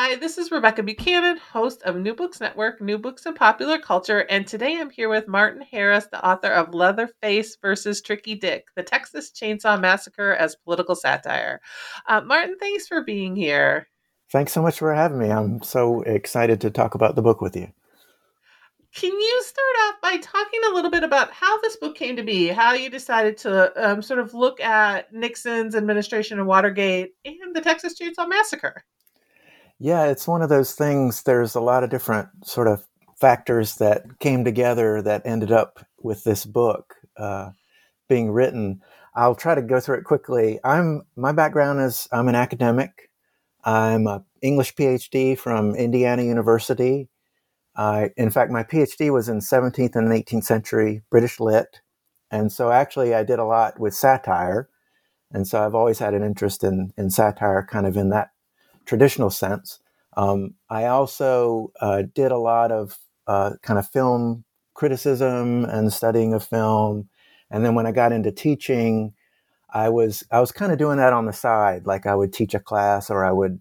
Hi, this is Rebecca Buchanan, host of New Books Network, New Books and Popular Culture, and today I'm here with Martin Harris, the author of Leatherface versus Tricky Dick, the Texas Chainsaw Massacre as Political Satire. Uh, Martin, thanks for being here. Thanks so much for having me. I'm so excited to talk about the book with you. Can you start off by talking a little bit about how this book came to be, how you decided to um, sort of look at Nixon's administration of Watergate and the Texas Chainsaw Massacre? Yeah, it's one of those things. There's a lot of different sort of factors that came together that ended up with this book uh, being written. I'll try to go through it quickly. I'm my background is I'm an academic. I'm a English PhD from Indiana University. I, in fact, my PhD was in 17th and 18th century British lit, and so actually I did a lot with satire, and so I've always had an interest in in satire, kind of in that traditional sense. Um, I also uh, did a lot of uh, kind of film criticism and studying of film. And then when I got into teaching, I was I was kind of doing that on the side. Like I would teach a class or I would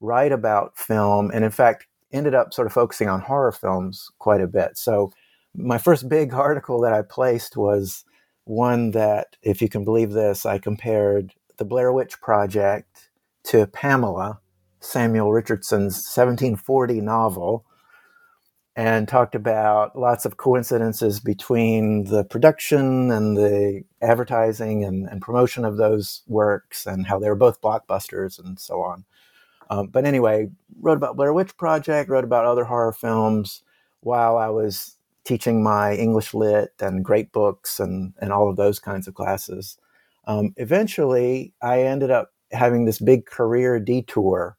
write about film, and in fact, ended up sort of focusing on horror films quite a bit. So my first big article that I placed was one that, if you can believe this, I compared the Blair Witch Project to Pamela, Samuel Richardson's 1740 novel and talked about lots of coincidences between the production and the advertising and, and promotion of those works and how they were both blockbusters and so on. Um, but anyway, wrote about Blair Witch Project, wrote about other horror films while I was teaching my English lit and great books and, and all of those kinds of classes. Um, eventually, I ended up having this big career detour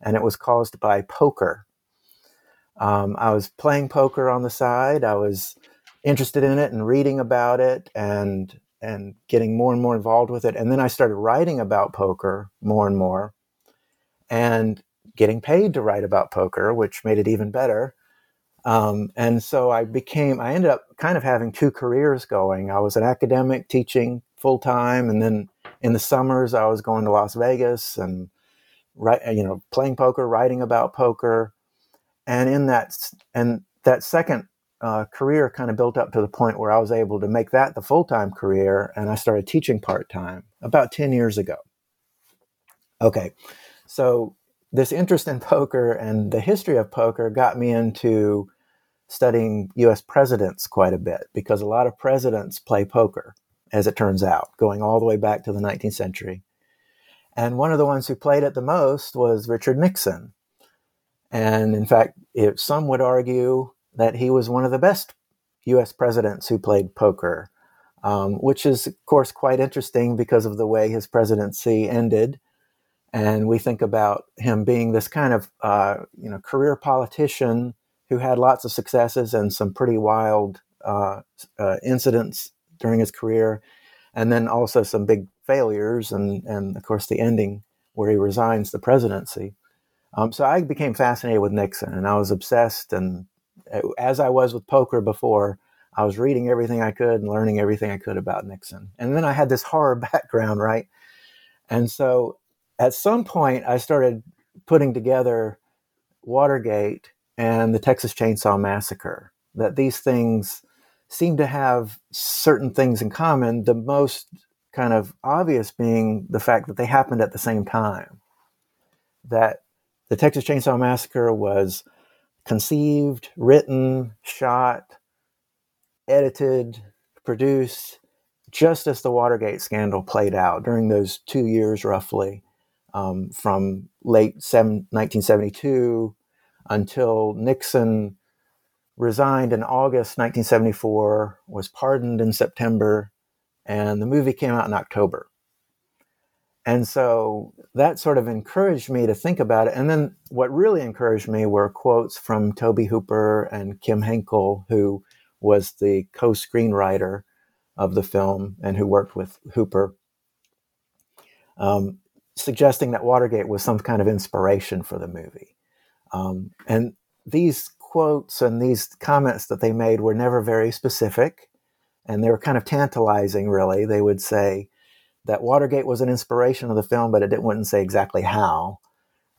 and it was caused by poker. Um, I was playing poker on the side. I was interested in it and reading about it and and getting more and more involved with it. And then I started writing about poker more and more, and getting paid to write about poker, which made it even better. Um, and so I became. I ended up kind of having two careers going. I was an academic teaching full time, and then in the summers I was going to Las Vegas and right, you know, playing poker, writing about poker, and in that and that second uh, career kind of built up to the point where I was able to make that the full time career, and I started teaching part time about ten years ago. Okay, so this interest in poker and the history of poker got me into studying U.S. presidents quite a bit because a lot of presidents play poker, as it turns out, going all the way back to the 19th century. And one of the ones who played it the most was Richard Nixon. And in fact, some would argue that he was one of the best US presidents who played poker, um, which is, of course, quite interesting because of the way his presidency ended. And we think about him being this kind of uh, you know career politician who had lots of successes and some pretty wild uh, uh, incidents during his career, and then also some big failures and, and of course the ending where he resigns the presidency. Um, so I became fascinated with Nixon, and I was obsessed. And uh, as I was with poker before, I was reading everything I could and learning everything I could about Nixon. And then I had this horror background, right? And so at some point, I started putting together Watergate and the Texas Chainsaw Massacre. That these things seem to have certain things in common. The most kind of obvious being the fact that they happened at the same time. That the Texas Chainsaw Massacre was conceived, written, shot, edited, produced just as the Watergate scandal played out during those two years roughly, um, from late 1972 until Nixon resigned in August 1974, was pardoned in September, and the movie came out in October. And so that sort of encouraged me to think about it. And then what really encouraged me were quotes from Tobe Hooper and Kim Henkel, who was the co screenwriter of the film and who worked with Hooper, um, suggesting that Watergate was some kind of inspiration for the movie. Um, and these quotes and these comments that they made were never very specific, and they were kind of tantalizing, really. They would say that Watergate was an inspiration of the film, but it didn't, wouldn't say exactly how.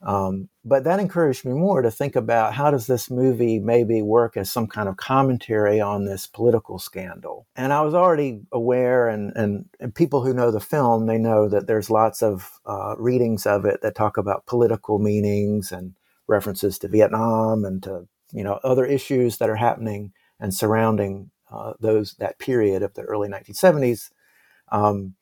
Um, but that encouraged me more to think about how does this movie maybe work as some kind of commentary on this political scandal. And I was already aware, and, and, and people who know the film, they know that there's lots of uh, readings of it that talk about political meanings and references to Vietnam and to you know other issues that are happening and surrounding uh, those that period of the early 1970s. Um,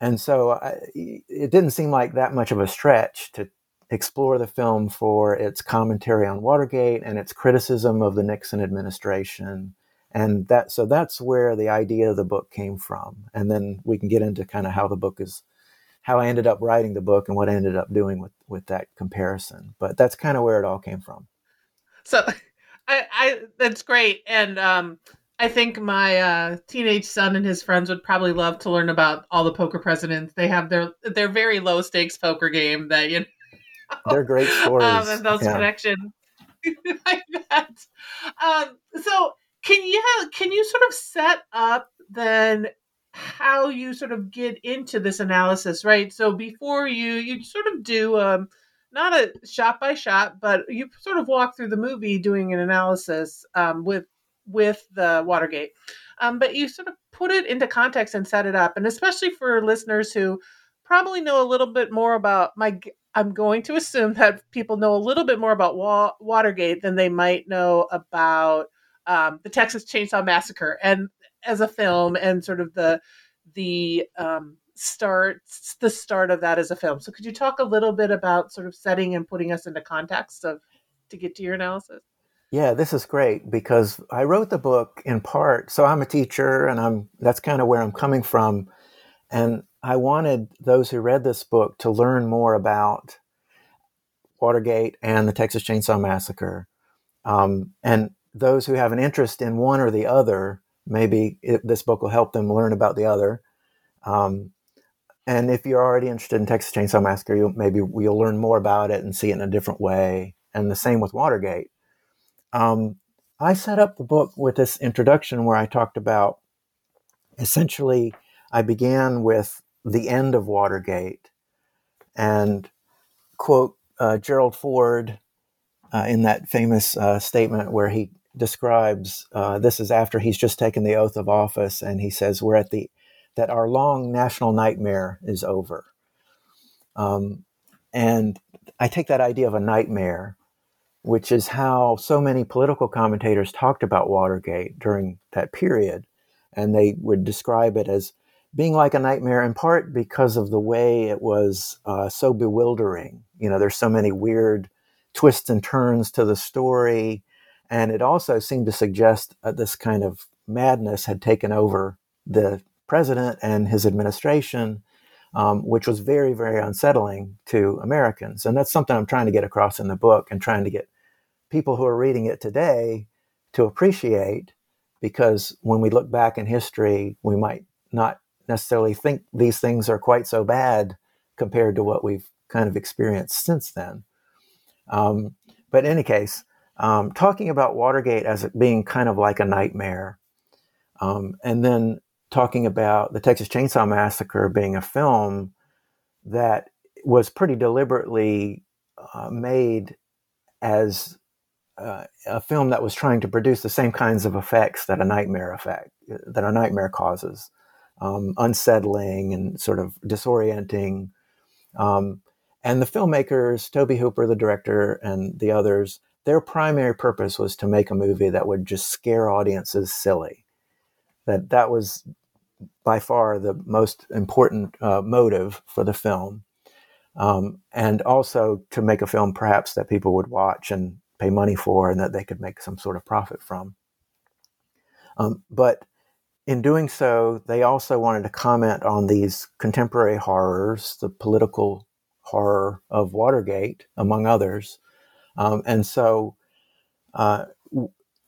and so I, it didn't seem like that much of a stretch to explore the film for its commentary on Watergate and its criticism of the Nixon administration. And that so that's where the idea of the book came from. And then we can get into kind of how the book is how I ended up writing the book and what I ended up doing with with that comparison. But that's kind of where it all came from. So I, I that's great. And um I think my uh, teenage son and his friends would probably love to learn about all the poker presidents. They have their their very low stakes poker game that you know. They're great stories. Um, and those yeah. connections like that. Um, so can you have, can you sort of set up then how you sort of get into this analysis, right? So before you you sort of do um not a shot by shot, but you sort of walk through the movie doing an analysis um, with with the Watergate. Um, but you sort of put it into context and set it up, and especially for listeners who probably know a little bit more about my. I'm going to assume that people know a little bit more about Wa- Watergate than they might know about um, the Texas Chainsaw Massacre, and as a film, and sort of the the um, start the start of that as a film. So could you talk a little bit about sort of setting and putting us into context of to get to your analysis? Yeah, this is great because I wrote the book in part. So I'm a teacher, and I'm that's kind of where I'm coming from, and I wanted those who read this book to learn more about Watergate and the Texas Chainsaw Massacre, um, and those who have an interest in one or the other. Maybe it, this book will help them learn about the other. Um, and if you're already interested in Texas Chainsaw Massacre, you'll, maybe you'll learn more about it and see it in a different way. And the same with Watergate. Um, I set up the book with this introduction where I talked about essentially, I began with the end of Watergate and quote uh, Gerald Ford uh, in that famous uh, statement where he describes uh, this is after he's just taken the oath of office and he says, We're at the that our long national nightmare is over. Um, and I take that idea of a nightmare, which is how so many political commentators talked about Watergate during that period. And they would describe it as being like a nightmare in part because of the way it was uh, so bewildering. You know, there's so many weird twists and turns to the story. And it also seemed to suggest uh, this kind of madness had taken over the president and his administration, um, which was very, very unsettling to Americans. And that's something I'm trying to get across in the book and trying to get people who are reading it today to appreciate because when we look back in history, we might not necessarily think these things are quite so bad compared to what we've kind of experienced since then. Um, but in any case, um, talking about Watergate as being kind of like a nightmare, um, and then talking about the Texas Chainsaw Massacre being a film that was pretty deliberately uh, made as uh, a film that was trying to produce the same kinds of effects that a nightmare effect that a nightmare causes, um, unsettling and sort of disorienting. Um, and the filmmakers, Tobe Hooper, the director, and the others, their primary purpose was to make a movie that would just scare audiences silly. That that was by far the most important uh, motive for the film, um, and also to make a film perhaps that people would watch and pay money for, and that they could make some sort of profit from. Um, but in doing so, they also wanted to comment on these contemporary horrors, the political horror of Watergate, among others, um, and so uh,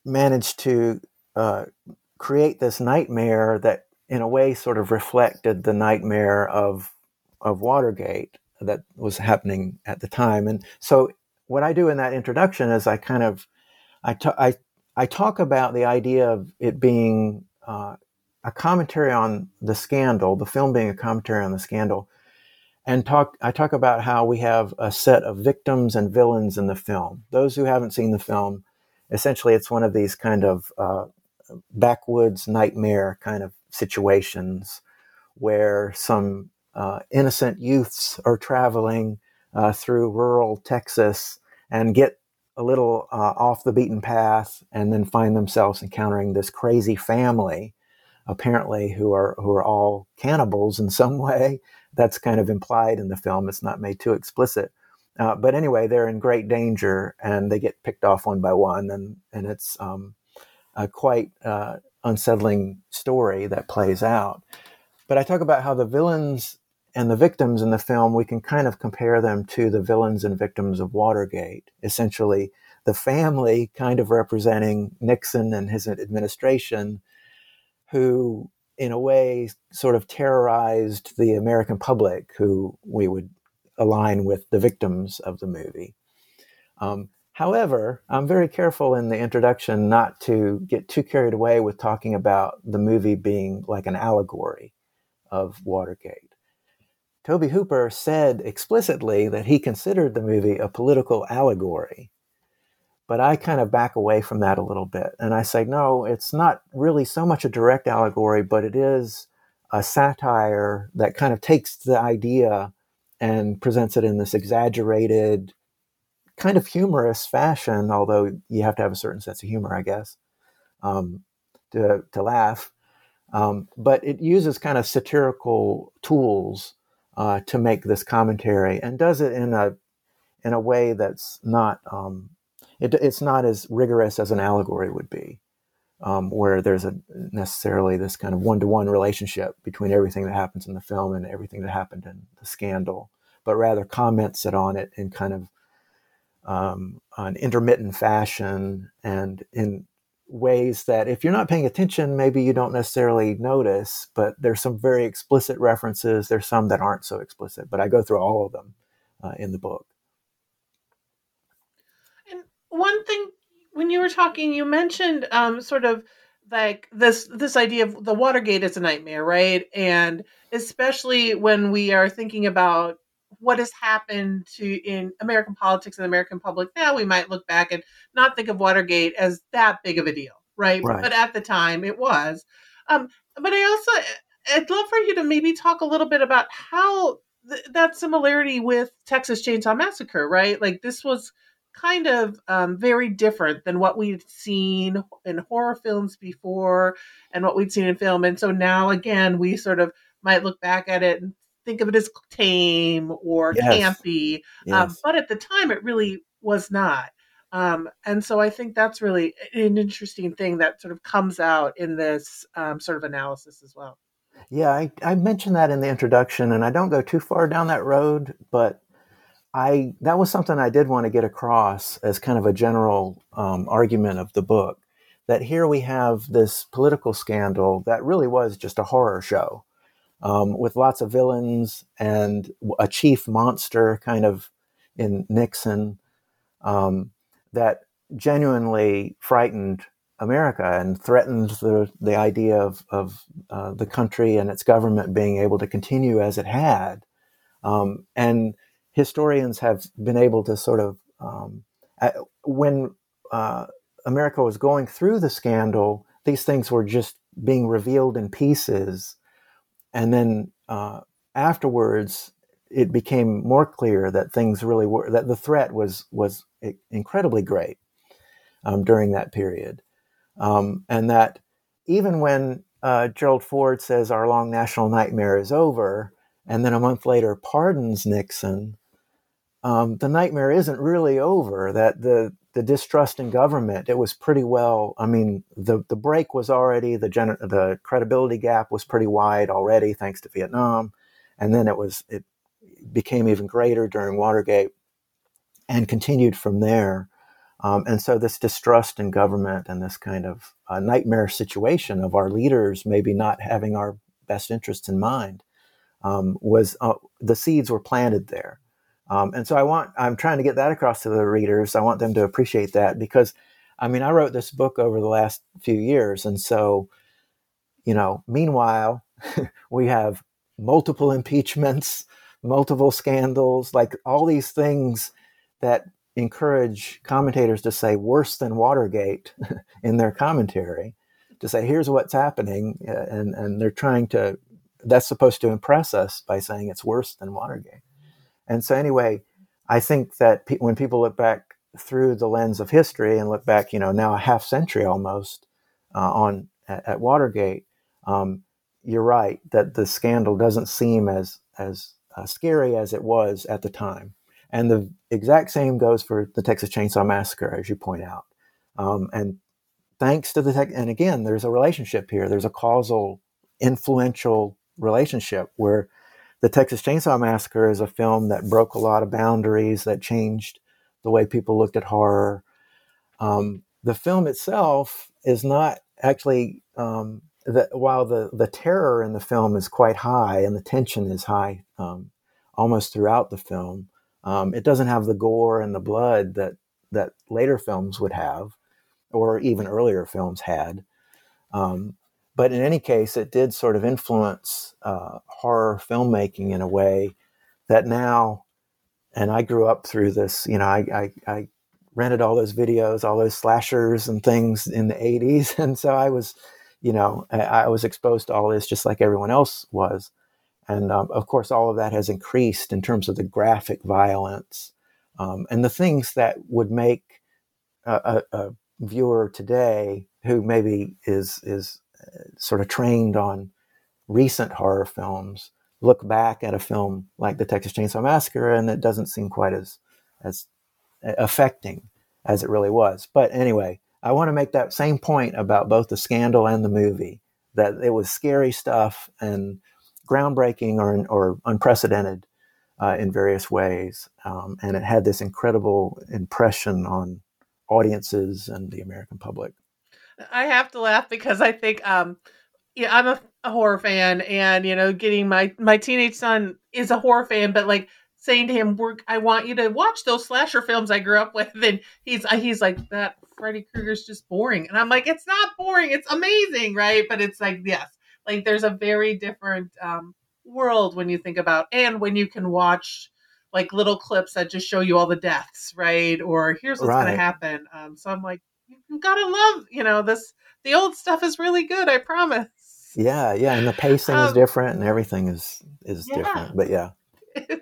managed to uh, create this nightmare that in a way sort of reflected the nightmare of of Watergate that was happening at the time. And so what I do in that introduction is I kind of I, t- I, I talk about the idea of it being uh, a commentary on the scandal, the film being a commentary on the scandal, and talk I talk about how we have a set of victims and villains in the film. Those who haven't seen the film, essentially, it's one of these kind of uh, backwoods nightmare kind of situations where some uh, innocent youths are traveling uh, through rural Texas and get a little uh, off the beaten path and then find themselves encountering this crazy family apparently who are who are all cannibals in some way. That's kind of implied in the film. It's not made too explicit. Uh, but anyway they're in great danger and they get picked off one by one and and it's um, quite uh, unsettling story that plays out. But I talk about how the villains and the victims in the film, we can kind of compare them to the villains and victims of Watergate. Essentially, the family kind of representing Nixon and his administration, who, in a way, sort of terrorized the American public, who we would align with the victims of the movie. Um, However, I'm very careful in the introduction not to get too carried away with talking about the movie being like an allegory of Watergate. Tobe Hooper said explicitly that he considered the movie a political allegory. But I kind of back away from that a little bit. And I say, no, it's not really so much a direct allegory, but it is a satire that kind of takes the idea and presents it in this exaggerated, kind of humorous fashion, although you have to have a certain sense of humor, I guess, um, to, to laugh. Um, but it uses kind of satirical tools uh, to make this commentary and does it in a in a way that's not um, it, it's not as rigorous as an allegory would be, um, where there's a necessarily this kind of one to one relationship between everything that happens in the film and everything that happened in the scandal, but rather comments it on it in kind of um, intermittent fashion and in ways that if you're not paying attention, maybe you don't necessarily notice, but there's some very explicit references. There's some that aren't so explicit, but I go through all of them uh, in the book. And one thing, when you were talking, you mentioned um, sort of like this this idea of the Watergate is a nightmare, right? And especially when we are thinking about what has happened to in American politics and American public now, we might look back and not think of Watergate as that big of a deal, right? right. But at the time, it was. Um, but I also, I'd love for you to maybe talk a little bit about how th- that similarity with Texas Chainsaw Massacre, right? Like this was kind of um, very different than what we'd seen in horror films before and what we'd seen in film. And so now, again, we sort of might look back at it and think of it as tame or yes. campy. Um, yes. Um, but at the time, it really was not. Um, and so I think that's really an interesting thing that sort of comes out in this um, sort of analysis as well. Yeah, I, I, mentioned that in the introduction, and I don't go too far down that road, but I that was something I did want to get across as kind of a general um, argument of the book. That here we have this political scandal that really was just a horror show um, with lots of villains and a chief monster kind of in Nixon. um, that genuinely frightened America and threatened the, the idea of, of uh, the country and its government being able to continue as it had. Um, and historians have been able to sort of, um, when uh, America was going through the scandal, these things were just being revealed in pieces. And then uh, afterwards, it became more clear that things really were, that the threat was, was incredibly great um, during that period. Um, and that even when uh, Gerald Ford says our long national nightmare is over, and then a month later pardons Nixon, um, the nightmare isn't really over. That the the distrust in government, it was pretty well. I mean, the the break was already the gener- the credibility gap was pretty wide already, thanks to Vietnam, and then it was it became even greater during Watergate, and continued from there. Um, and so, this distrust in government and this kind of uh, nightmare situation of our leaders maybe not having our best interests in mind um, was uh, the seeds were planted there. Um, and so, I want I'm trying to get that across to the readers. I want them to appreciate that because, I mean, I wrote this book over the last few years, and so, you know, meanwhile, we have multiple impeachments, multiple scandals, like all these things that encourage commentators to say worse than Watergate in their commentary, to say here's what's happening, and and they're trying to. That's supposed to impress us by saying it's worse than Watergate. And so anyway, I think that pe- when people look back through the lens of history and look back, you know, now a half century almost uh, on at, at Watergate, um, you're right that the scandal doesn't seem as as uh, scary as it was at the time. And the exact same goes for the Texas Chainsaw Massacre, as you point out. Um, and thanks to the tech, and again, there's a relationship here. There's a causal, influential relationship where the Texas Chainsaw Massacre is a film that broke a lot of boundaries, that changed the way people looked at horror. Um, the film itself is not actually um, that while the the terror in the film is quite high and the tension is high um, almost throughout the film. Um, it doesn't have the gore and the blood that that later films would have, or even earlier films had. But in any case, it did sort of influence uh, horror filmmaking in a way that now, and I grew up through this. You know, I, I, I rented all those videos, all those slashers and things in the '80s, and so I was, you know, I, I was exposed to all this just like everyone else was. And um, of course, all of that has increased in terms of the graphic violence um, and the things that would make a, a, a, viewer today who maybe is is sort of trained on recent horror films look back at a film like the Texas Chainsaw Massacre and it doesn't seem quite as as affecting as it really was. But anyway, I want to make that same point about both the scandal and the movie that it was scary stuff and groundbreaking or, or unprecedented uh, in various ways. Um, and it had this incredible impression on audiences and the American public. I have to laugh because I think, um, yeah, I'm a, a horror fan, and you know, getting my my teenage son is a horror fan, but like saying to him, "We're I want you to watch those slasher films I grew up with," and he's uh, he's like, "That Freddy Krueger's just boring," and I'm like, "It's not boring, it's amazing, right?" But it's like, yes, like there's a very different um, world when you think about, and when you can watch like little clips that just show you all the deaths, right? Or here's what's right. going to happen. Um, so I'm like, you gotta love, you know, this. The old stuff is really good. I promise. Yeah, yeah, and the pacing um, is different, and everything is is yeah. different. But yeah.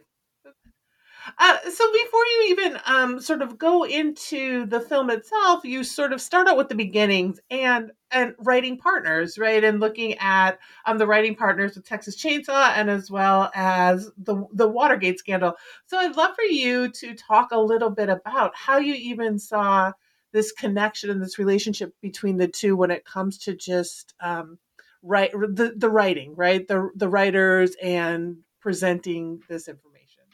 Uh, so before you even um, sort of go into the film itself, you sort of start out with the beginnings and and writing partners, right? And looking at um, the writing partners with Texas Chainsaw and as well as the the Watergate scandal. So I'd love for you to talk a little bit about how you even saw this connection and this relationship between the two when it comes to just um, the the writing, right? The the writers and presenting this information.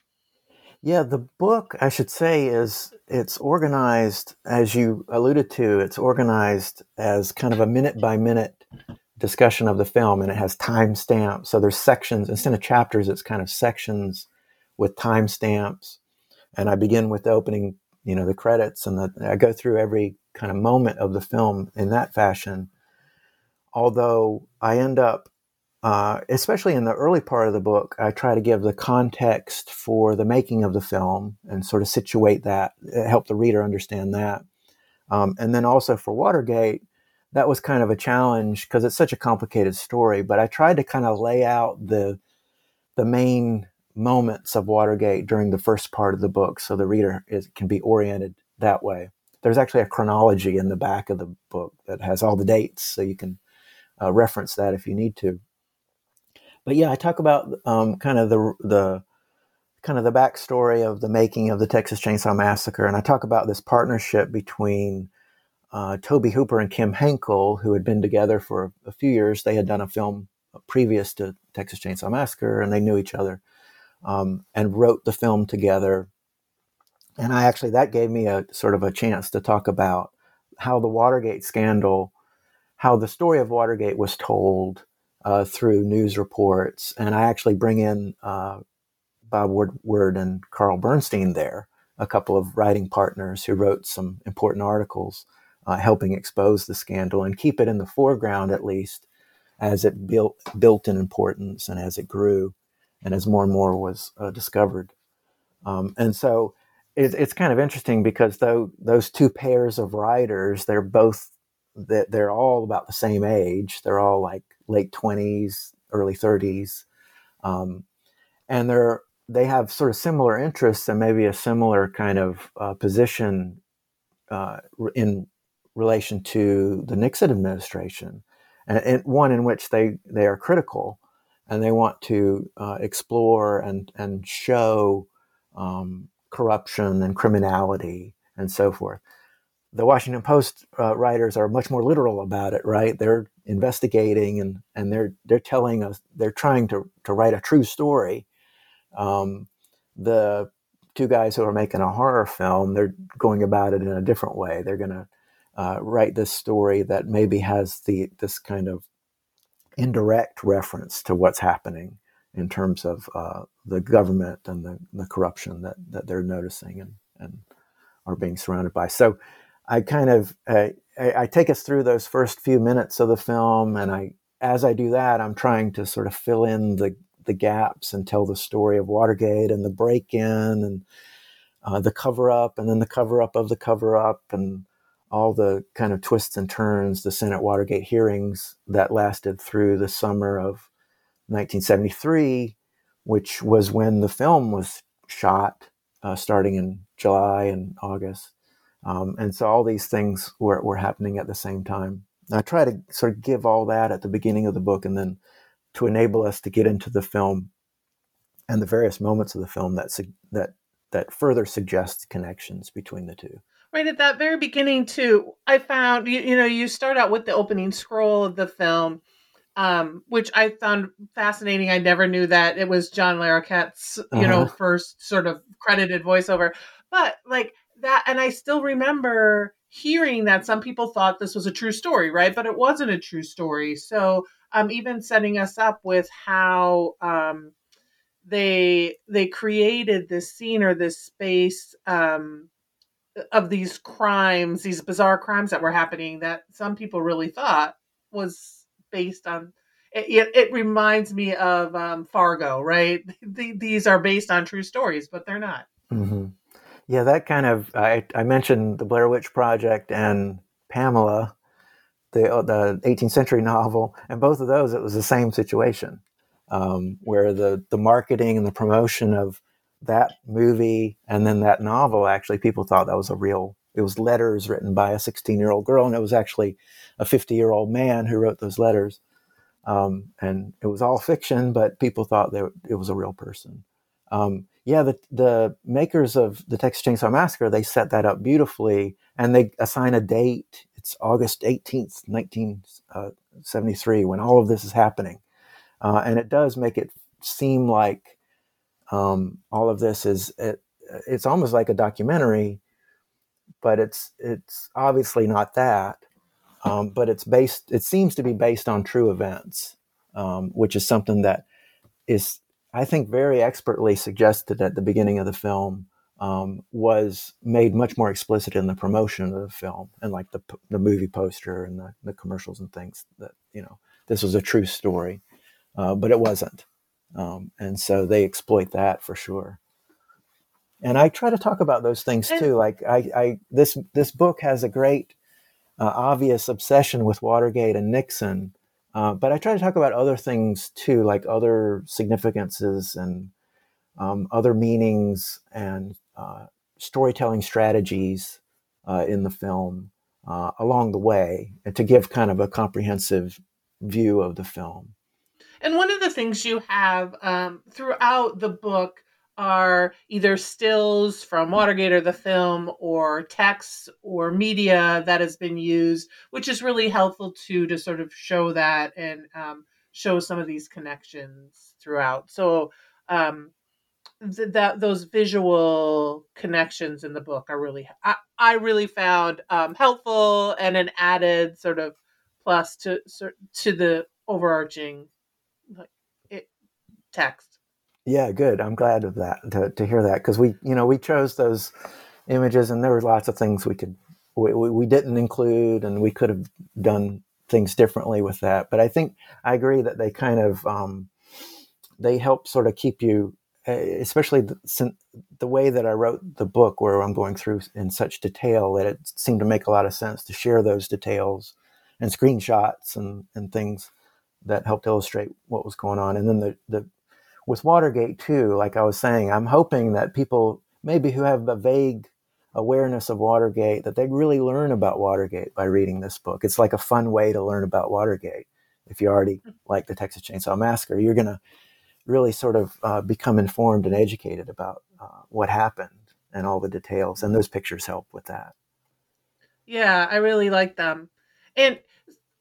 Yeah, the book, I should say, is it's organized as you alluded to. It's organized as kind of a minute by minute discussion of the film, and it has timestamps. So there's sections instead of chapters. It's kind of sections with timestamps. And I begin with the opening you know the credits and the, I go through every kind of moment of the film in that fashion. Although I end up, uh, especially in the early part of the book, I try to give the context for the making of the film and sort of situate that, help the reader understand that. Um, and then also for Watergate, that was kind of a challenge because it's such a complicated story. But I tried to kind of lay out the the main moments of Watergate during the first part of the book, so the reader is, can be oriented that way. There's actually a chronology in the back of the book that has all the dates, so you can uh, reference that if you need to. But yeah, I talk about um, kind of the the kind of the backstory of the making of the Texas Chainsaw Massacre, and I talk about this partnership between uh, Tobe Hooper and Kim Henkel, who had been together for a few years. They had done a film previous to Texas Chainsaw Massacre, and they knew each other, um, and wrote the film together. And I actually that gave me a sort of a chance to talk about how the Watergate scandal, how the story of Watergate was told uh, through news reports, and I actually bring in uh, Bob Woodward and Carl Bernstein there, a couple of writing partners who wrote some important articles uh, helping expose the scandal and keep it in the foreground at least as it built built in importance and as it grew and as more and more was uh, discovered. Um, and so it, it's kind of interesting because though those two pairs of writers, they're both they're all about the same age. They're all like late twenties, early thirties, um, and they're they have sort of similar interests and maybe a similar kind of uh, position uh, in relation to the Nixon administration, and, and, one in which they they are critical and they want to uh, explore and and show um, corruption and criminality and so forth. The Washington Post uh, writers are much more literal about it, right? They're investigating and and they're they're telling us they're trying to to write a true story. Um, the two guys who are making a horror film, they're going about it in a different way. They're going to uh, write this story that maybe has the this kind of indirect reference to what's happening in terms of uh, the government and the, the corruption that, that they're noticing and, and are being surrounded by. So I kind of uh, I, I, take us through those first few minutes of the film, and I as I do that, I'm trying to sort of fill in the the gaps and tell the story of Watergate and the break in and uh, the cover up, and then the cover up of the cover up, and all the kind of twists and turns, the Senate Watergate hearings that lasted through the summer of 1973, which was when the film was shot, uh, starting in July and August. Um, and so all these things were, were happening at the same time. I try to sort of give all that at the beginning of the book and then to enable us to get into the film and the various moments of the film that, that, that further suggest connections between the two right at that very beginning too i found you, you know you start out with the opening scroll of the film um, which i found fascinating. I never knew that it was john larroquette's you uh-huh. know first sort of credited voiceover. But like that and i still remember hearing that some people thought this was a true story right? But it wasn't a true story. So um, even setting us up with how um, they they created this scene or this space um, of these crimes, these bizarre crimes that were happening that some people really thought was based on. It, it reminds me of um, Fargo, right? these are based on true stories, but they're not. Mm-hmm. Yeah, that kind of. I, I mentioned the Blair Witch Project and Pamela, the uh, the 18th century novel, and both of those it was the same situation, um, where the the marketing and the promotion of that movie and then that novel actually people thought that was a real it was letters written by a 16 year old girl and it was actually a 50 year old man who wrote those letters. Um, and it was all fiction but people thought that it was a real person. Um, yeah the, the makers of the texas chainsaw massacre they set that up beautifully and they assign a date. It's august 18th 1973 uh, when all of this is happening. Uh, and it does make it seem like um, all of this is it, it's almost like a documentary, but it's it's obviously not that. Um, but it's based. It seems to be based on true events, um, which is something that is, I think, very expertly suggested at the beginning of the film um, was made much more explicit in the promotion of the film and like the, the movie poster and the, the commercials and things that, you know, this was a true story, uh, but it wasn't. Um, and so they exploit that for sure. And I try to talk about those things too. Like I, I this this book has a great uh, obvious obsession with Watergate and Nixon, uh, but I try to talk about other things too, like other significances and um, other meanings and uh, storytelling strategies uh, in the film uh, along the way, and to give kind of a comprehensive view of the film. And one of the things you have um, throughout the book are either stills from Watergate or the film or text or media that has been used, which is really helpful too to sort of show that and um, show some of these connections throughout. So um, th- that those visual connections in the book are really I, I really found um, helpful and an added sort of plus to to the overarching text. Yeah, good. I'm glad of that to, to hear that because we, you know, we chose those images and there were lots of things we could we, we, we didn't include and we could have done things differently with that. But I think I agree that they kind of um, they help sort of keep you, especially the, the way that I wrote the book, where I'm going through in such detail that it seemed to make a lot of sense to share those details and screenshots and, and things that helped illustrate what was going on. And then the, the with Watergate too, like I was saying, I'm hoping that people maybe who have a vague awareness of Watergate that they really learn about Watergate by reading this book. It's like a fun way to learn about Watergate. If you already like the Texas Chainsaw Massacre, you're going to really sort of uh, become informed and educated about uh, what happened and all the details. And those pictures help with that. Yeah, I really like them. And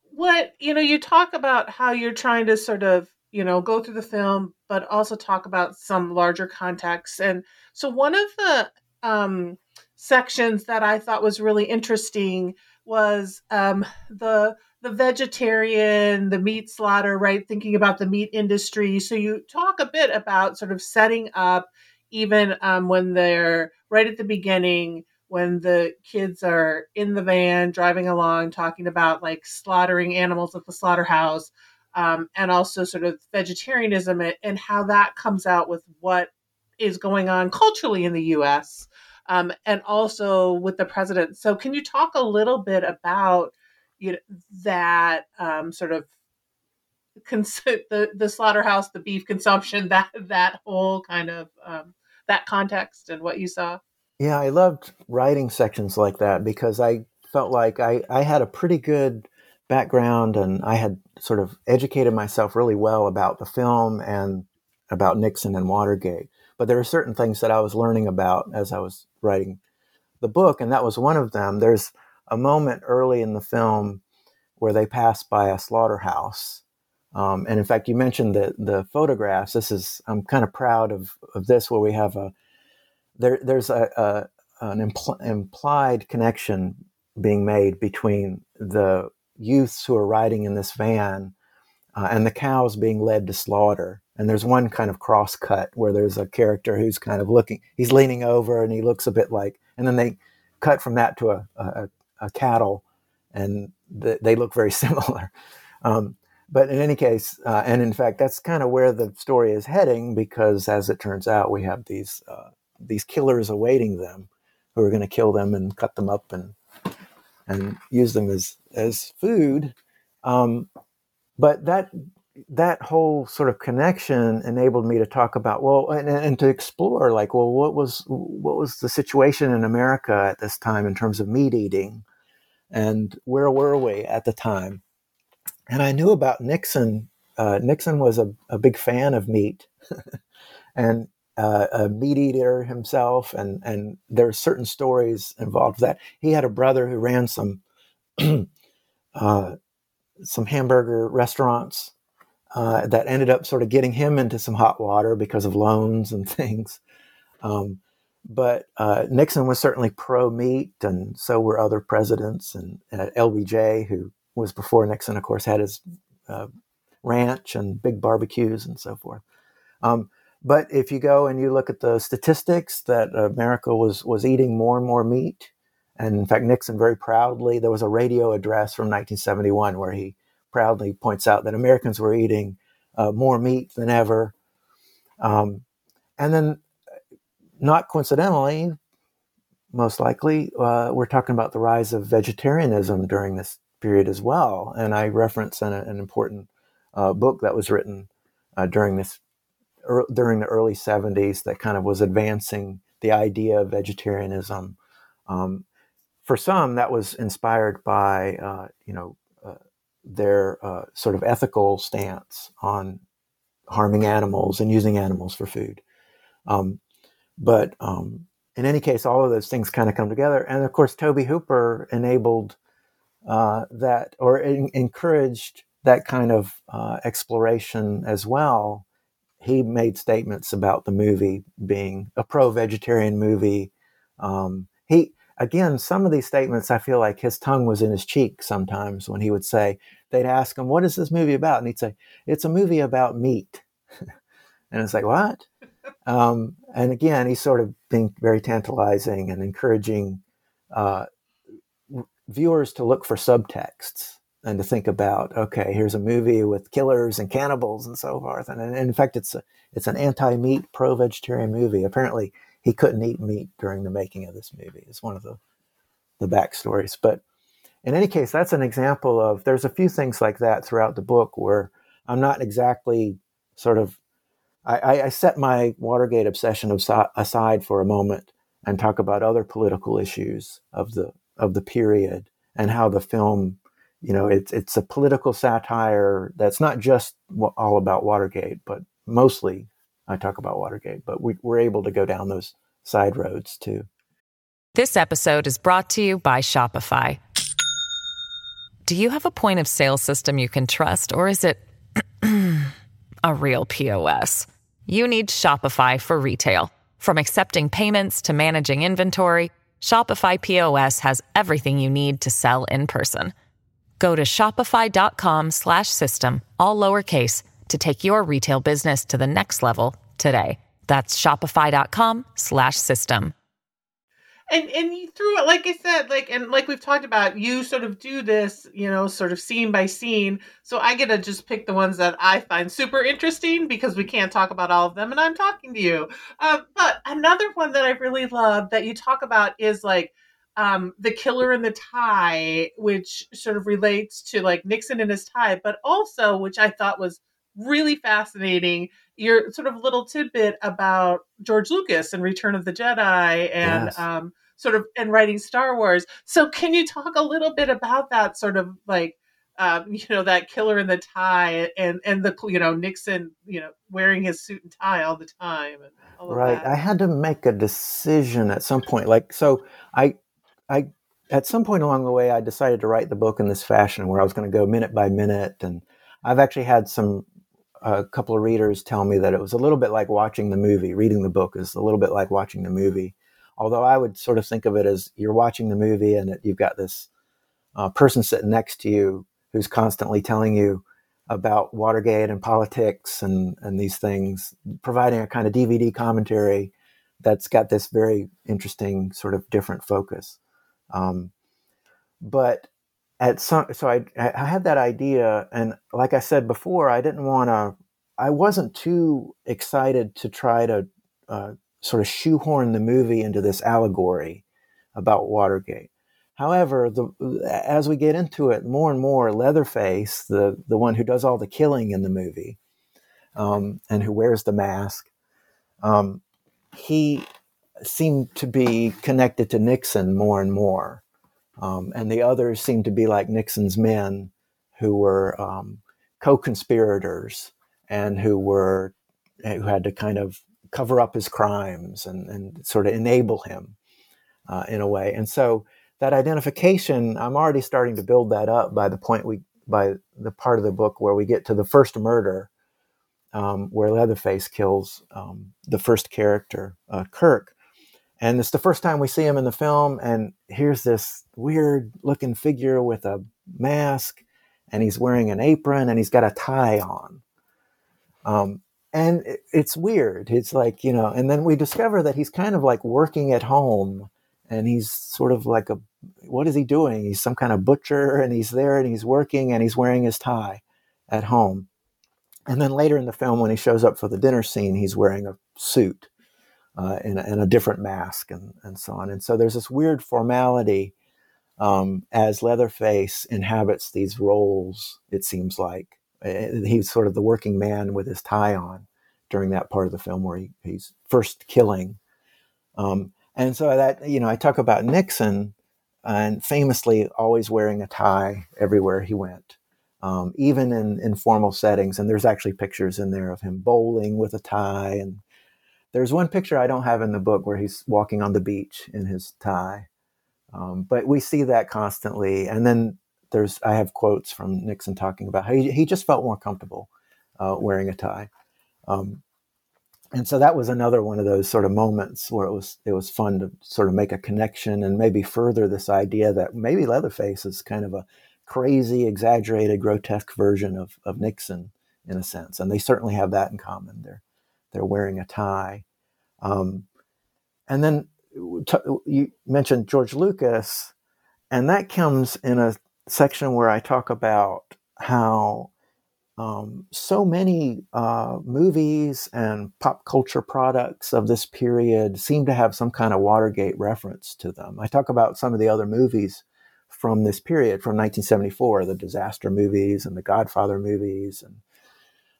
what, you know, you talk about how you're trying to sort of you know, go through the film, but also talk about some larger context. And so one of the um, sections that I thought was really interesting was um, the the vegetarian, the meat slaughter, right? Thinking about the meat industry. So you talk a bit about sort of setting up, even um, when they're right at the beginning, when the kids are in the van driving along, talking about like slaughtering animals at the slaughterhouse um, and also sort of vegetarianism and how that comes out with what is going on culturally in the U.S. Um, and also with the president. So, can you talk a little bit about you know, that um, sort of cons- the the slaughterhouse, the beef consumption, that that whole kind of um, that context and what you saw? Yeah, I loved writing sections like that because I felt like I, I had a pretty good background and I had sort of educated myself really well about the film and about Nixon and Watergate. But there are certain things that I was learning about as I was writing the book, and that was one of them. There's a moment early in the film where they pass by a slaughterhouse. Um, and in fact, you mentioned the the photographs. This is I'm kind of proud of of this, where we have a there. There's a, a an impl- implied connection being made between the youths who are riding in this van uh, and the cows being led to slaughter. And there's one kind of cross cut where there's a character who's kind of looking, he's leaning over and he looks a bit like, and then they cut from that to a, a, a cattle and th- they look very similar. Um, but in any case, uh, and in fact, that's kind of where the story is heading because as it turns out, we have these, uh, these killers awaiting them who are going to kill them and cut them up and and use them as as food. Um, but that that whole sort of connection enabled me to talk about well and, and to explore like well what was what was the situation in America at this time in terms of meat eating? And where were we at the time? And I knew about Nixon uh, Nixon was a, a big fan of meat. And uh, a meat eater himself, and and there are certain stories involved with that. He had a brother who ran some uh, some hamburger restaurants uh, that ended up sort of getting him into some hot water because of loans and things. Um, but uh, Nixon was certainly pro meat, and so were other presidents. And uh, LBJ, who was before Nixon, of course, had his uh, ranch and big barbecues and so forth. Um, but if you go and you look at the statistics that America was was eating more and more meat, and in fact Nixon very proudly there was a radio address from 1971 where he proudly points out that Americans were eating uh, more meat than ever. Um, and then, not coincidentally, most likely, uh, we're talking about the rise of vegetarianism during this period as well. And I reference an, an important uh, book that was written uh, during this er, during the early 70s that kind of was advancing the idea of vegetarianism. Um, for some, that was inspired by uh, you know uh, their uh, sort of ethical stance on harming animals and using animals for food. Um, but um, in any case, all of those things kind of come together. And of course, Tobe Hooper enabled uh, that or in- encouraged that kind of uh, exploration as well. He made statements about the movie being a pro-vegetarian movie. Um, he again, some of these statements, I feel like his tongue was in his cheek sometimes when he would say, they'd ask him, What is this movie about? And he'd say, It's a movie about meat. and it's like, What? Um, and again, he's sort of being very tantalizing and encouraging uh, viewers to look for subtexts and to think about, okay, here's a movie with killers and cannibals and so forth. And, and in fact, it's a, it's an anti-meat, pro-vegetarian movie. Apparently, he couldn't eat meat during the making of this movie. It's one of the the backstories. But in any case, that's an example of there's a few things like that throughout the book where I'm not exactly sort of I, I set my Watergate obsession aside for a moment and talk about other political issues of the of the period and how the film, you know, it's it's a political satire that's not just all about Watergate, but mostly I talk about Watergate. But we, we're able to go down those side roads too. This episode is brought to you by Shopify. Do you have a point of sale system you can trust, or is it a real POS? You need Shopify for retail. From accepting payments to managing inventory, Shopify POS has everything you need to sell in person. Go to shopify.com slash system, all lowercase to take your retail business to the next level today. That's shopify.com slash system. and and you threw it like i said like and like we've talked about you sort of do this you know sort of scene by scene so i get to just pick the ones that i find super interesting because we can't talk about all of them and i'm talking to you um, but another one that i really love that you talk about is like um, the killer in the tie which sort of relates to like nixon and his tie but also which i thought was really fascinating your sort of little tidbit about George Lucas and Return of the Jedi and yes. um, sort of and writing Star Wars. So can you talk a little bit about that sort of like um, you know that killer in the tie and and the you know Nixon you know wearing his suit and tie all the time all right. I had to make a decision at some point. Like so, I I at some point along the way I decided to write the book in this fashion where I was going to go minute by minute and I've actually had some a couple of readers tell me that it was a little bit like watching the movie. Reading the book is a little bit like watching the movie although I would sort of think of it as you're watching the movie and you've got this uh, person sitting next to you who's constantly telling you about Watergate and politics and, and these things, providing a kind of DVD commentary that's got this very interesting sort of different focus. Um, but at some, so I, I had that idea, and like I said before, I didn't want to. I wasn't too excited to try to uh, sort of shoehorn the movie into this allegory about Watergate. However, the, as we get into it more and more, Leatherface, the, the one who does all the killing in the movie um, and who wears the mask, um, he seemed to be connected to Nixon more and more. Um, and the others seemed to be like Nixon's men who were um, co conspirators and who were who had to kind of cover up his crimes and, and sort of enable him uh, in a way. And so that identification, I'm already starting to build that up by the point we, by the part of the book where we get to the first murder, um, where Leatherface kills um, the first character, uh, Kirk. And it's the first time we see him in the film. And here's this weird looking figure with a mask, and he's wearing an apron and he's got a tie on. Um, and it, it's weird. It's like you know, and then we discover that he's kind of like working at home, and he's sort of like a what is he doing? He's some kind of butcher, and he's there and he's working and he's wearing his tie at home. And then later in the film, when he shows up for the dinner scene, he's wearing a suit uh, and, and, a different mask and, and so on. And so there's this weird formality um, as Leatherface inhabits these roles, it seems like. Uh, he's sort of the working man with his tie on during that part of the film where he, he's first killing. Um, and so that, you know, I talk about Nixon and famously always wearing a tie everywhere he went. Um, even in informal settings, and there's actually pictures in there of him bowling with a tie and there's one picture I don't have in the book where he's walking on the beach in his tie, um, but we see that constantly. And then there's I have quotes from Nixon talking about how he, he just felt more comfortable uh, wearing a tie, um, and so that was another one of those sort of moments where it was it was fun to sort of make a connection and maybe further this idea that maybe Leatherface is kind of a crazy, exaggerated, grotesque version of of Nixon in a sense, and they certainly have that in common. They're they're wearing a tie. Um, and then t- you mentioned George Lucas, and that comes in a section where I talk about how um, so many uh, movies and pop culture products of this period seem to have some kind of Watergate reference to them. I talk about some of the other movies from this period, from 1974, the disaster movies and the Godfather movies, and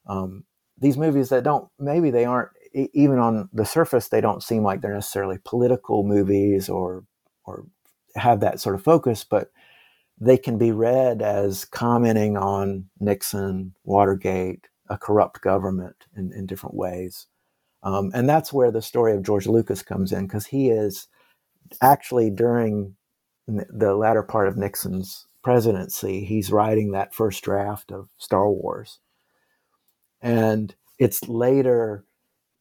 um, these movies that don't maybe they aren't even on the surface they don't seem like they're necessarily political movies or or have that sort of focus but they can be read as commenting on Nixon, Watergate, a corrupt government in, in different ways. Um, and that's where the story of George Lucas comes in because he is actually during the latter part of Nixon's presidency, he's writing that first draft of Star Wars. And it's later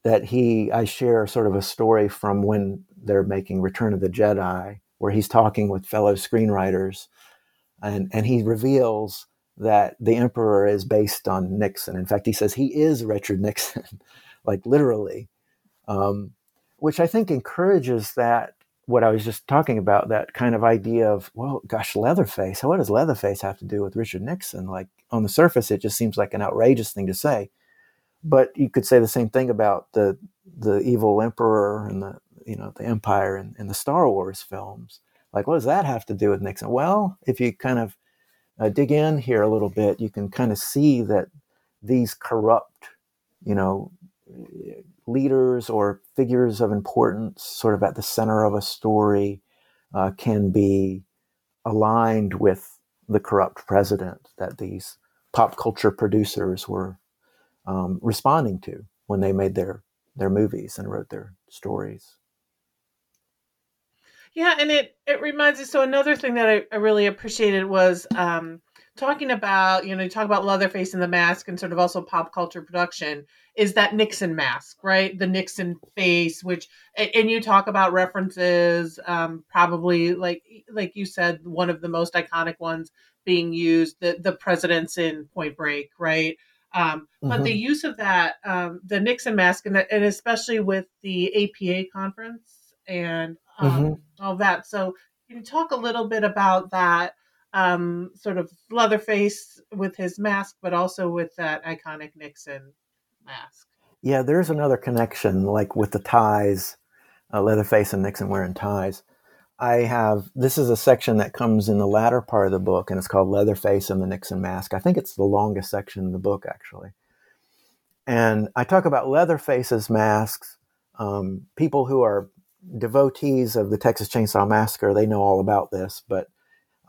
that he, I share sort of a story from when they're making Return of the Jedi, where he's talking with fellow screenwriters, and, and he reveals that the Emperor is based on Nixon. In fact, he says he is Richard Nixon, like literally, um, which I think encourages that what I was just talking about, that kind of idea of, well, gosh, Leatherface, what does Leatherface have to do with Richard Nixon? Like on the surface, it just seems like an outrageous thing to say. But you could say the same thing about the the evil emperor and the you know the empire in, in the Star Wars films. Like, what does that have to do with Nixon? Well, if you kind of uh, dig in here a little bit, you can kind of see that these corrupt, you know, leaders or figures of importance, sort of at the center of a story, uh, can be aligned with the corrupt president that these pop culture producers were um, responding to when they made their their movies and wrote their stories. Yeah, and it it reminds me. So another thing that I, I really appreciated was um, talking about you know you talk about Leatherface and the mask and sort of also pop culture production is that Nixon mask, right? The Nixon face, which and you talk about references, um, probably like like you said, one of the most iconic ones being used, the the presidents in Point Break, right? Um, but mm-hmm. the use of that, um, the Nixon mask, and, and especially with the APA conference and um, mm-hmm. all that. So, can you talk a little bit about that um, sort of Leatherface with his mask, but also with that iconic Nixon mask? Yeah, there's another connection, like with the ties, uh, Leatherface and Nixon wearing ties. I have this is a section that comes in the latter part of the book, and it's called Leatherface and the Nixon Mask. I think it's the longest section in the book, actually. And I talk about Leatherface's masks. Um, people who are devotees of the Texas Chainsaw Massacre, they know all about this, but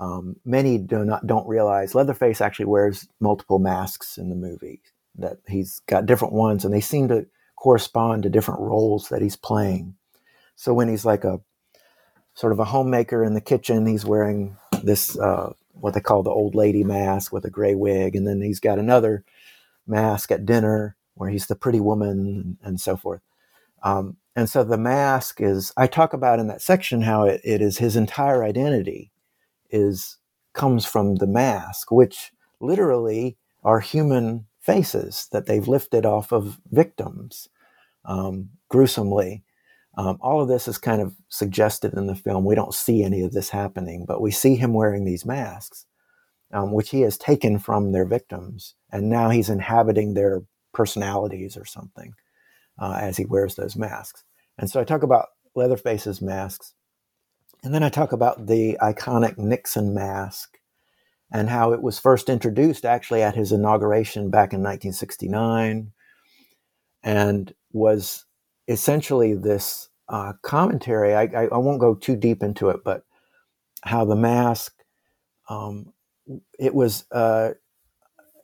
um, many do not don't realize Leatherface actually wears multiple masks in the movie. That he's got different ones, and they seem to correspond to different roles that he's playing. So when he's like a sort of a homemaker in the kitchen. He's wearing this uh, what they call the old lady mask with a gray wig, and then he's got another mask at dinner where he's the pretty woman and, so forth. Um, and so the mask is I talk about in that section how it, it is his entire identity is comes from the mask, which literally are human faces that they've lifted off of victims um, gruesomely. Um, all of this is kind of suggested in the film. We don't see any of this happening, but we see him wearing these masks, um, which he has taken from their victims, and now he's inhabiting their personalities or something uh, as he wears those masks. And so I talk about Leatherface's masks, and then I talk about the iconic Nixon mask and how it was first introduced actually at his inauguration back in 1969 and was essentially this uh, commentary. I, I, I, won't go too deep into it, but how the mask um, it was uh,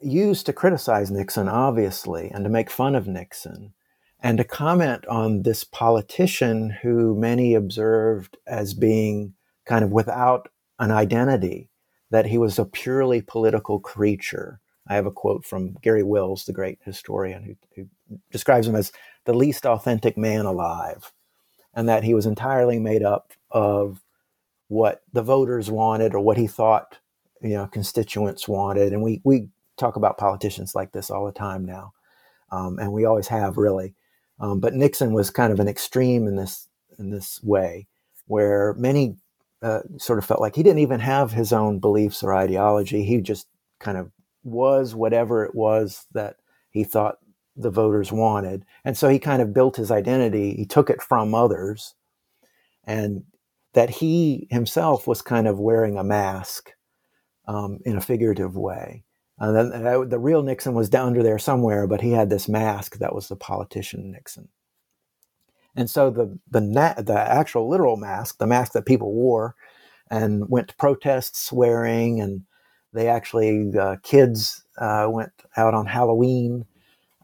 used to criticize Nixon, obviously, and to make fun of Nixon, and to comment on this politician who many observed as being kind of without an identity, that he was a purely political creature. I have a quote from Garry Wills, the great historian, who, who describes him as the least authentic man alive, and that he was entirely made up of what the voters wanted or what he thought you know constituents wanted. And we we talk about politicians like this all the time now, um, and we always have really. Um, but Nixon was kind of an extreme in this in this way, where many uh, sort of felt like he didn't even have his own beliefs or ideology. He just kind of was whatever it was that he thought the voters wanted, and so he kind of built his identity. He took it from others, and that he himself was kind of wearing a mask um, in a figurative way. Uh, the, the real Nixon was down under there somewhere, but he had this mask that was the politician Nixon. And so the the the actual literal mask, the mask that people wore, and went to protests wearing, and they actually uh, kids uh, went out on Halloween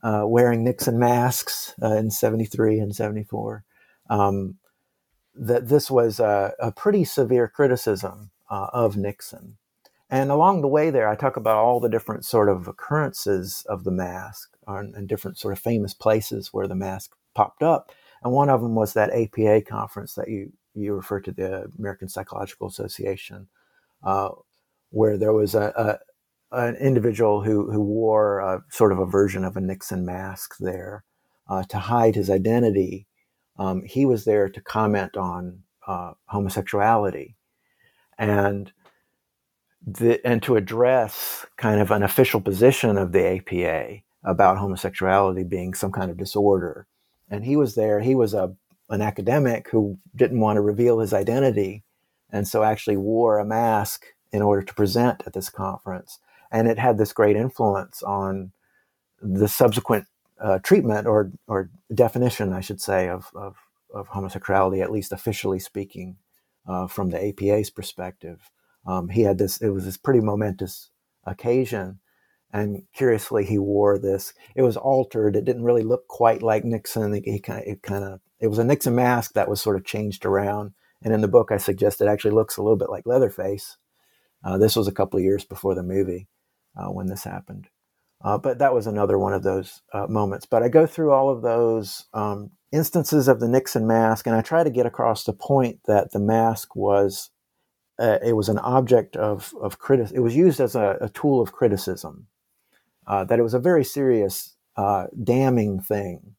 uh, wearing Nixon masks uh, in '73 and '74. Um, that this was a, a, pretty severe criticism of Nixon. And along the way there, I talk about all the different sort of occurrences of the mask and different sort of famous places where the mask popped up. And one of them was that APA conference that you, you referred to, the American Psychological Association, uh, where there was a, a, an individual who, who wore a, sort of a version of a Nixon mask there uh, to hide his identity. Um, he was there to comment on uh, homosexuality. And the, and to address kind of an official position of the APA about homosexuality being some kind of disorder. And he was there. He was a an academic who didn't want to reveal his identity, and so actually wore a mask in order to present at this conference. And it had this great influence on the subsequent uh, treatment or or definition, I should say, of, of, of homosexuality, at least officially speaking, uh, from the APA's perspective um, he had this, it was this pretty momentous occasion. And curiously, he wore this. It was altered. It didn't really look quite like Nixon. He kind it kind of, it was a Nixon mask that was sort of changed around. And in the book, I suggest it actually looks a little bit like Leatherface. Uh, this was a couple of years before the movie uh, when this happened. Uh, but that was another one of those uh, moments. But I go through all of those um, instances of the Nixon mask, and I try to get across the point that the mask was uh, it was an object of of critic. It was used as a, a tool of criticism. Uh, that it was a very serious, uh, damning thing.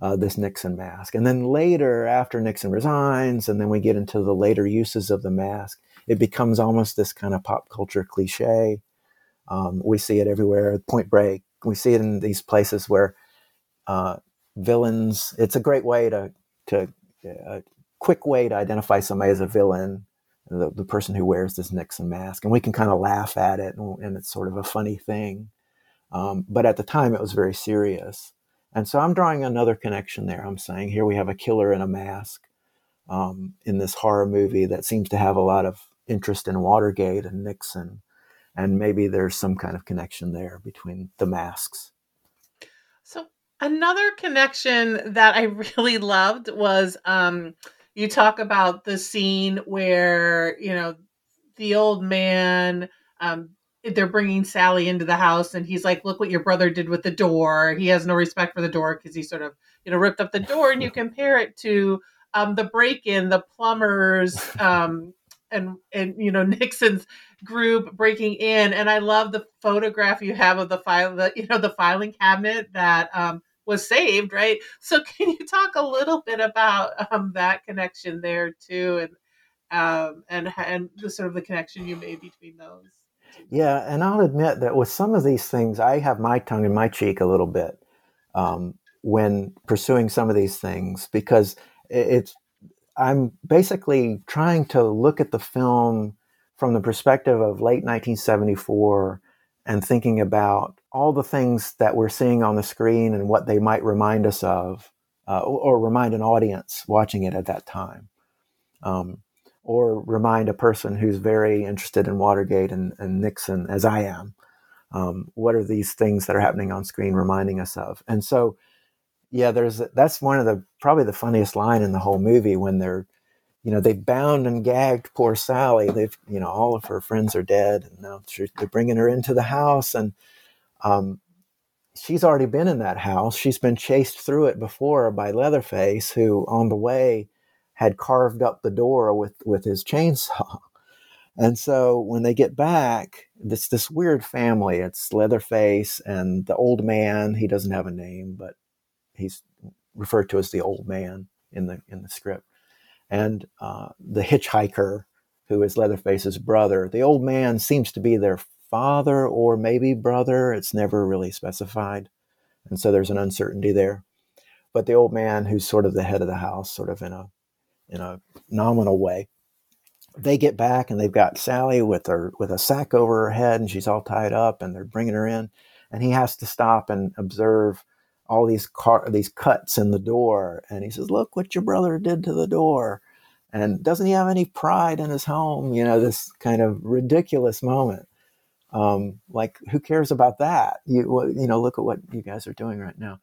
Uh, this Nixon mask, and then later, after Nixon resigns, and then we get into the later uses of the mask, it becomes almost this kind of pop culture cliche. Um, we see it everywhere. Point Break. We see it in these places where uh, villains. It's a great way to to a quick way to identify somebody as a villain the, the person who wears this Nixon mask, and we can kind of laugh at it, and, and it's sort of a funny thing. Um, but at the time, it was very serious. And so I'm drawing another connection there. I'm saying here we have a killer in a mask um, in this horror movie that seems to have a lot of interest in Watergate and Nixon. And maybe there's some kind of connection there between the masks. So another connection that I really loved was um, you talk about the scene where you know the old man um they're bringing Sally into the house and he's like look what your brother did with the door. He has no respect for the door because he sort of you know ripped up the door and you compare it to um the break in the plumbers um and and you know Nixon's group breaking in, and I love the photograph you have of the file, the you know the filing cabinet that um, was saved, right? So can you talk a little bit about um, that connection there too, and um, and and the sort of the connection you made between those? Yeah, and I'll admit that with some of these things, I have my tongue in my cheek a little bit um, when pursuing some of these things because it's I'm basically trying to look at the film from the perspective of late 1974 and thinking about all the things that we're seeing on the screen and what they might remind us of, uh, or, remind an audience watching it at that time, um, or remind a person who's very interested in Watergate and, and Nixon, as I am. Um, what are these things that are happening on screen reminding us of? And so, yeah, there's that's one of the probably the funniest line in the whole movie when they're you know, they bound and gagged poor Sally. They've, you know, all of her friends are dead, and now they're bringing her into the house, and um, she's already been in that house. She's been chased through it before by Leatherface, who on the way had carved up the door with with his chainsaw. And so when they get back, it's this weird family. It's Leatherface and the old man. He doesn't have a name, but he's referred to as the old man in the in the script and uh, the hitchhiker, who is Leatherface's brother. The old man seems to be their father or maybe brother. It's never really specified. And so there's an uncertainty there. But the old man, who's sort of the head of the house, sort of in a in a nominal way, they get back and they've got Sally with her with a sack over her head and she's all tied up and they're bringing her in and he has to stop and observe all these car these cuts in the door and he says look what your brother did to the door and doesn't he have any pride in his home you know this kind of ridiculous moment um, like who cares about that you you know look at what you guys are doing right now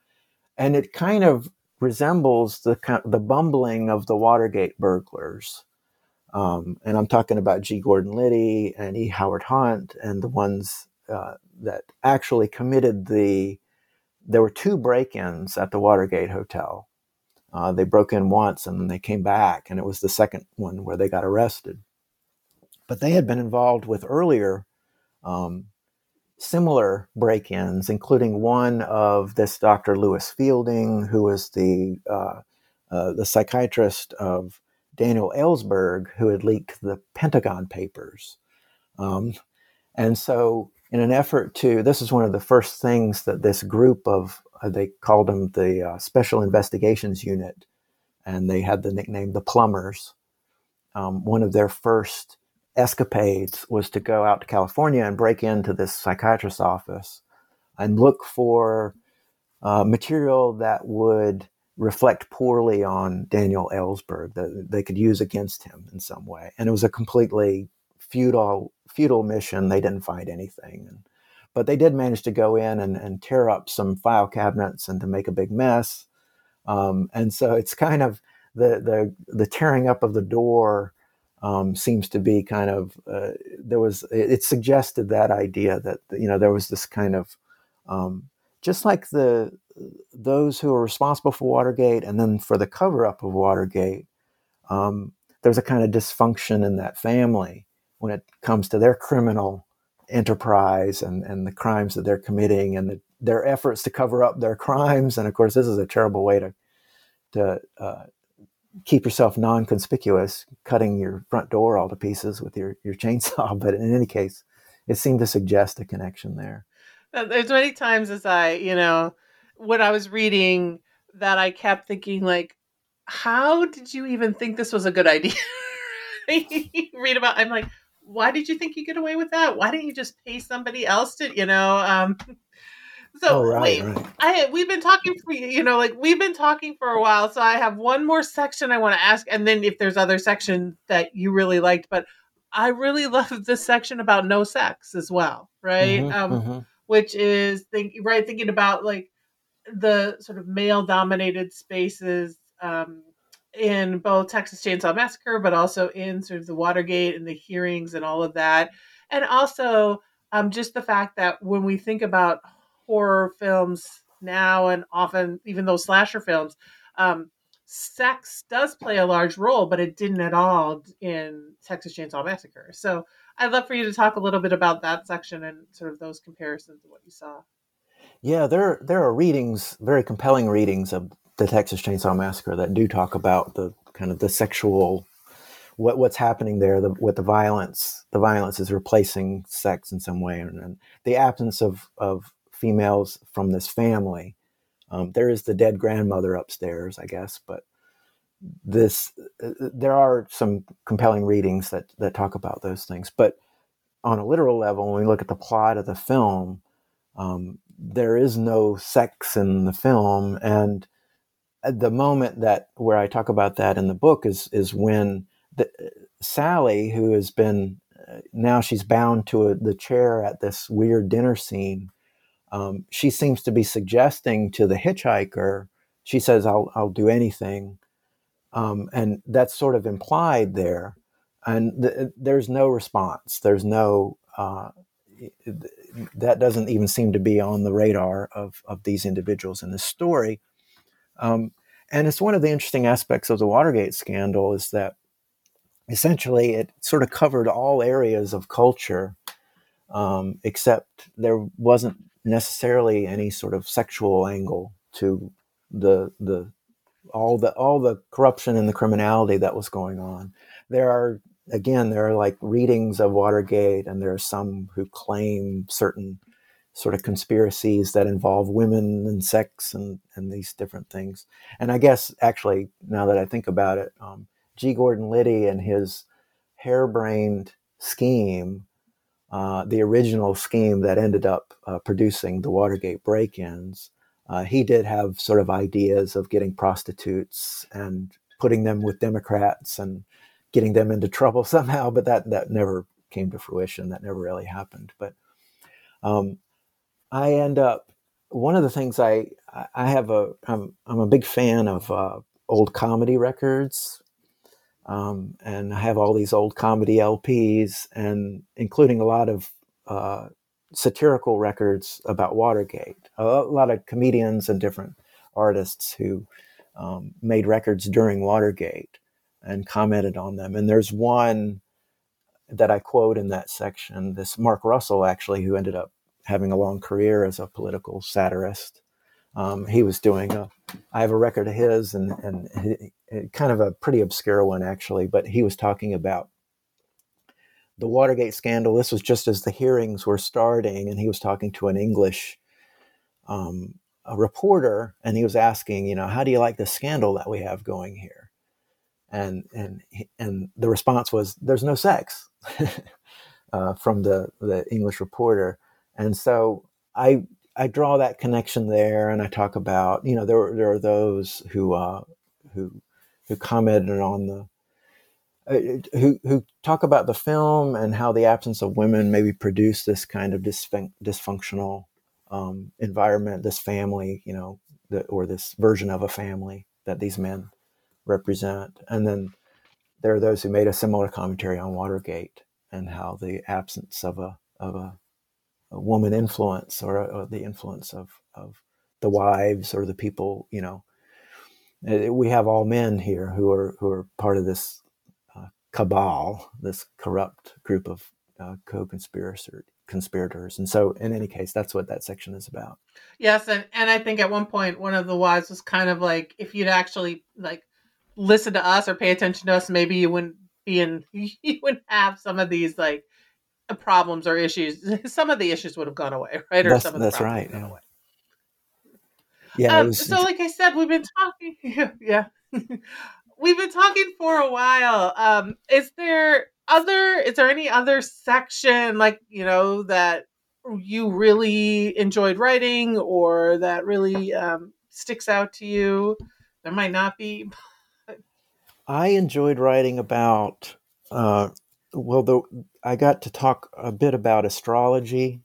and it kind of resembles the the bumbling of the Watergate burglars um, and I'm talking about G. Gordon Liddy and E. Howard Hunt and the ones uh, that actually committed the there were two break-ins at the Watergate Hotel. Uh, they broke in once and then they came back, and it was the second one where they got arrested. But they had been involved with earlier um, similar break-ins, including one of this Dr. Lewis Fielding, who was the uh, uh, the psychiatrist of Daniel Ellsberg, who had leaked the Pentagon Papers. Um, and so in an effort to, this is one of the first things that this group of, uh, they called them the uh, Special Investigations Unit, and they had the nickname the Plumbers. Um, one of their first escapades was to go out to California and break into this psychiatrist's office and look for uh, material that would reflect poorly on Daniel Ellsberg that they could use against him in some way. And it was a completely futile futile mission. They didn't find anything, and, but they did manage to go in and, and tear up some file cabinets and to make a big mess. Um, and so it's kind of the the the tearing up of the door um, seems to be kind of uh, there was it, it, suggested that idea that you know there was this kind of um, just like the those who are responsible for Watergate and then for the cover up of Watergate, um, there's a kind of dysfunction in that family when it comes to their criminal enterprise and, and the crimes that they're committing and the, their efforts to cover up their crimes. And of course, this is a terrible way to to uh, keep yourself non-conspicuous, cutting your front door all to pieces with your your chainsaw. But in any case, it seemed to suggest a connection there. Uh, there's many times as I, you know, when I was reading that, I kept thinking like, how did you even think this was a good idea? read about, I'm like, why did you think you get away with that? Why didn't you just pay somebody else to, you know? Um, so oh, right, wait, right. I we've been talking for you know, like we've been talking for a while. So I have one more section I want to ask, and then if there's other sections that you really liked, but I really love this section about no sex as well, right? Mm-hmm, um, mm-hmm. which is think right thinking about like the sort of male dominated spaces um, in both Texas Chainsaw Massacre, but also in sort of the Watergate and the hearings and all of that. And also um, just the fact that when we think about horror films now and often even those slasher films, um, sex does play a large role, but it didn't at all in Texas Chainsaw Massacre. So I'd love for you to talk a little bit about that section and sort of those comparisons of what you saw. Yeah, there there are readings, very compelling readings of the Texas Chainsaw Massacre that do talk about the kind of the sexual what what's happening there, the, what the violence the violence is replacing sex in some way, and, and the absence of of females from this family. Um, there is the dead grandmother upstairs, I guess, but this uh, there are some compelling readings that that talk about those things. But on a literal level, when we look at the plot of the film, um, there is no sex in the film, and the moment that where I talk about that in the book is is when the, Sally, who has been uh, now she's bound to a, the chair at this weird dinner scene. Um, she seems to be suggesting to the hitchhiker. She says, "I'll I'll do anything," um, and that's sort of implied there. And th- there's no response. There's no uh, that doesn't even seem to be on the radar of of these individuals in this story. Um, and it's one of the interesting aspects of the Watergate scandal is that essentially it sort of covered all areas of culture, um, except there wasn't necessarily any sort of sexual angle to the the all the all the corruption and the criminality that was going on. There are again there are like readings of Watergate, and there are some who claim certain sort of conspiracies that involve women and sex and, and these different things. And I guess actually, now that I think about it, um, G. Gordon Liddy and his harebrained scheme, uh, the original scheme that ended up uh, producing the Watergate break ins, uh, he did have sort of ideas of getting prostitutes and putting them with Democrats and getting them into trouble somehow, but that, that never came to fruition. That never really happened. But um, I end up one of the things I I have a I'm I'm a big fan of uh, old comedy records, um, and I have all these old comedy LPs, and including a lot of uh, satirical records about Watergate. A lot of comedians and different artists who um, made records during Watergate and commented on them. And there's one that I quote in that section. This Mark Russell actually, who ended up having a long career as a political satirist. Um, he was doing a, I have a record of his and, and he, kind of a pretty obscure one actually, but he was talking about the Watergate scandal. This was just as the hearings were starting, and he was talking to an English um, a reporter, and he was asking, you know, how do you like the scandal that we have going here? And and and the response was, "There's no sex," uh, from the the English reporter. And so I I draw that connection there, and I talk about you know there there are those who uh, who who commented on the uh, who who talk about the film and how the absence of women maybe produced this kind of dysfun- dysfunctional um, environment, this family, you know, the, or this version of a family that these men represent, and then there are those who made a similar commentary on Watergate and how the absence of a of a woman influence or, or, the influence of, of the wives or the people, you know. Uh, we have all men here who are who are part of this uh, cabal, this corrupt group of uh, co-conspirators. Conspirators, and so in any case, that's what that section is about. Yes, and and I think at one point one of the wives was kind of like, if you'd actually like listen to us or pay attention to us, maybe you wouldn't be in, you wouldn't have some of these like problems or issues, some of the issues would have gone away, right? Or that's, some of the that's right. Yeah. Yeah. Um, was, so, like I said, we've been talking. Yeah, we've been talking for a while. Um, is there other? Is there any other section, like you know, that you really enjoyed writing, or that really um, sticks out to you? There might not be. I enjoyed writing about uh, well, the, I got to talk a bit about astrology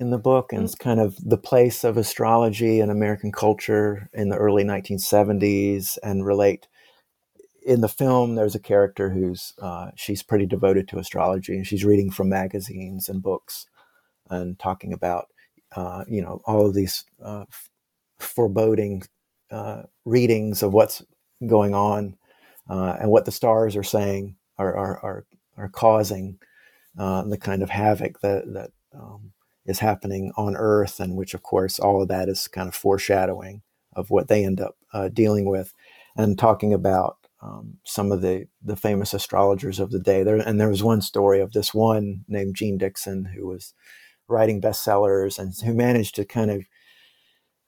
in the book and it's kind of the place of astrology in American culture in the early 1970s and relate. In the film, there's a character who's uh, she's pretty devoted to astrology and she's reading from magazines and books and talking about uh, you know all of these uh, foreboding uh, readings of what's going on uh, and what the stars are saying are are are, are causing uh, the kind of havoc that that um, is happening on Earth, and which of course all of that is kind of foreshadowing of what they end up uh, dealing with, and talking about um, some of the the famous astrologers of the day. There and there was one story of this one named Jeane Dixon who was writing bestsellers and who managed to kind of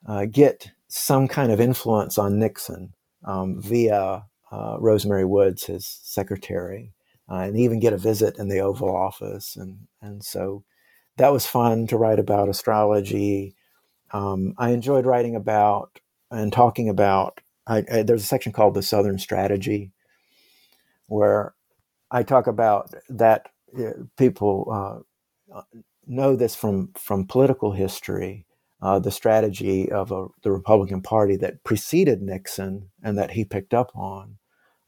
uh, get some kind of influence on Nixon um, via uh, Rose Mary Woods, his secretary, uh, and even get a visit in the Oval Office. And, and so that was fun to write about astrology. Um, I enjoyed writing about and talking about. I, I, there's a section called the Southern Strategy, where I talk about that uh, people uh, know this from from political history uh, the strategy of a, the Republican Party that preceded Nixon and that he picked up on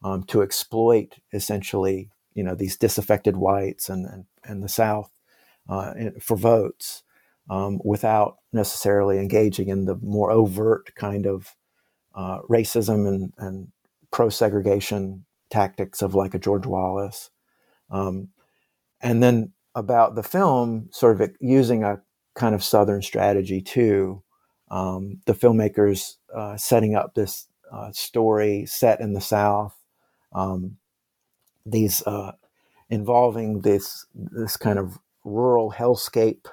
um, to exploit essentially, you know, these disaffected whites and and, and the South uh, for votes um, without necessarily engaging in the more overt kind of uh, racism and, and pro segregation tactics of like a George Wallace. Um, and then about the film, sort of using a kind of Southern strategy too. Um, the filmmakers uh, setting up this uh, story set in the South, um, these uh, involving this this kind of rural hellscape,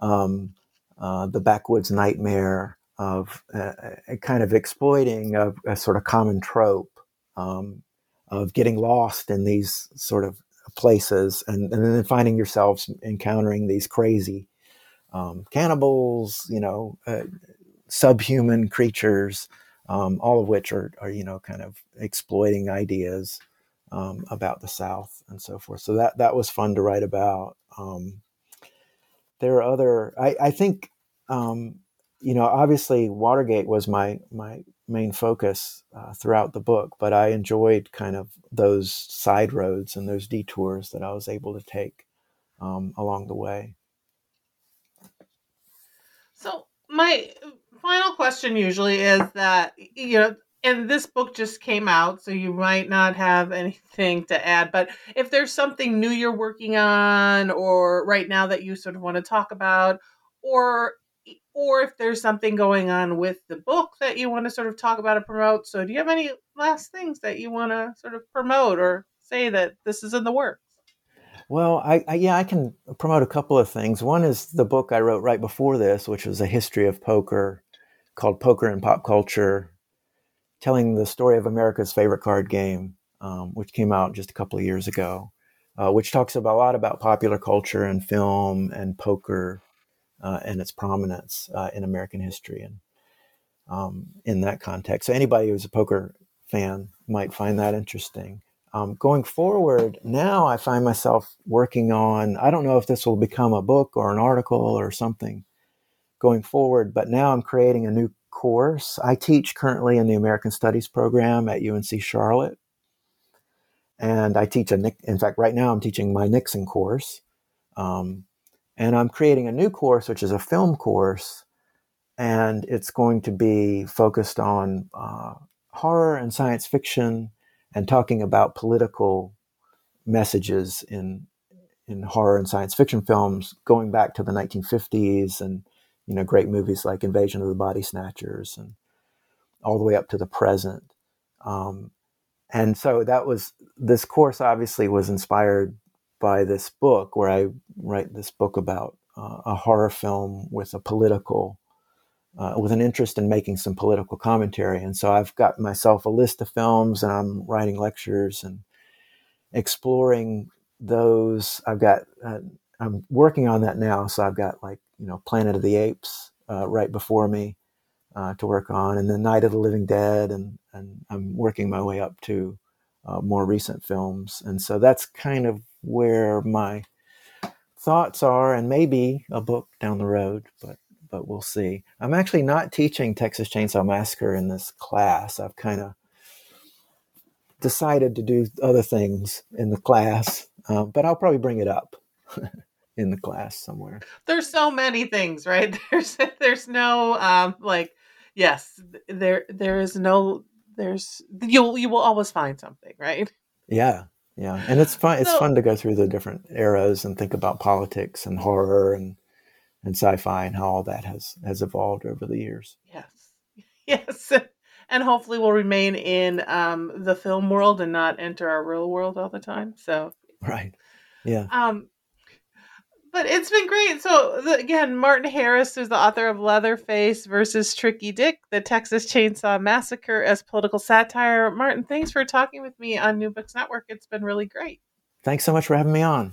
um, uh, the backwoods nightmare of uh, kind of exploiting a, a, sort of common trope um, of getting lost in these sort of places and, and then finding yourselves encountering these crazy um, cannibals, you know, uh, subhuman creatures, um, all of which are, are, you know, kind of exploiting ideas um, about the South and so forth. So that that was fun to write about. Um, there are other. I, I think, um, you know, obviously Watergate was my my main focus uh, throughout the book, but I enjoyed kind of those side roads and those detours that I was able to take um, along the way. So my final question usually is that you know and this book just came out so you might not have anything to add but if there's something new you're working on or right now that you sort of want to talk about or or if there's something going on with the book that you want to sort of talk about or promote so do you have any last things that you want to sort of promote or say that this is in the works well, I, I, yeah, I can promote a couple of things. One is the book I wrote right before this, which was a history of poker, called "Poker and Pop Culture," telling the story of America's favorite card game, um, which came out just a couple of years ago, uh, which talks about, a lot about popular culture and film and poker uh, and its prominence uh, in American history and um, in that context. So anybody who's a poker fan might find that interesting. Um, going forward, now I find myself working on, I don't know if this will become a book or an article or something going forward, but now I'm creating a new course. I teach currently in the American Studies program at UNC Charlotte. And I teach a, in fact, right now I'm teaching my Nixon course. Um, and I'm creating a new course, which is a film course. And it's going to be focused on uh, horror and science fiction and talking about political messages in in horror and science fiction films going back to the 1950s and you know great movies like Invasion of the Body Snatchers and all the way up to the present. Um, and so that was this course obviously was inspired by this book where I write this book about uh, a horror film with a political uh, with an interest in making some political commentary. And so I've got myself a list of films and I'm writing lectures and exploring those. I've got, uh, I'm working on that now. So I've got like, you know, Planet of the Apes uh, right before me uh, to work on, and then Night of the Living Dead. And, and I'm working my way up to uh, more recent films. And so that's kind of where my thoughts are, and maybe a book down the road, but but we'll see. I'm actually not teaching Texas Chainsaw Massacre in this class. I've kind of decided to do other things in the class, uh, but I'll probably bring it up in the glass somewhere. There's so many things, right? There's there's no um, like yes, there there is no there's you'll you will always find something, right? Yeah, yeah, and it's fun. It's So- fun to go through the different eras and think about politics and horror and and sci-fi and how all that has has evolved over the years. Yes. Yes. And hopefully we'll remain in um, the film world and not enter our real world all the time. So, Right. Yeah. um, but it's been great. So, the, again, Martin Harris is the author of Leatherface versus Tricky Dick, the Texas Chainsaw Massacre as political satire. Martin, thanks for talking with me on New Books Network. It's been really great. Thanks so much for having me on.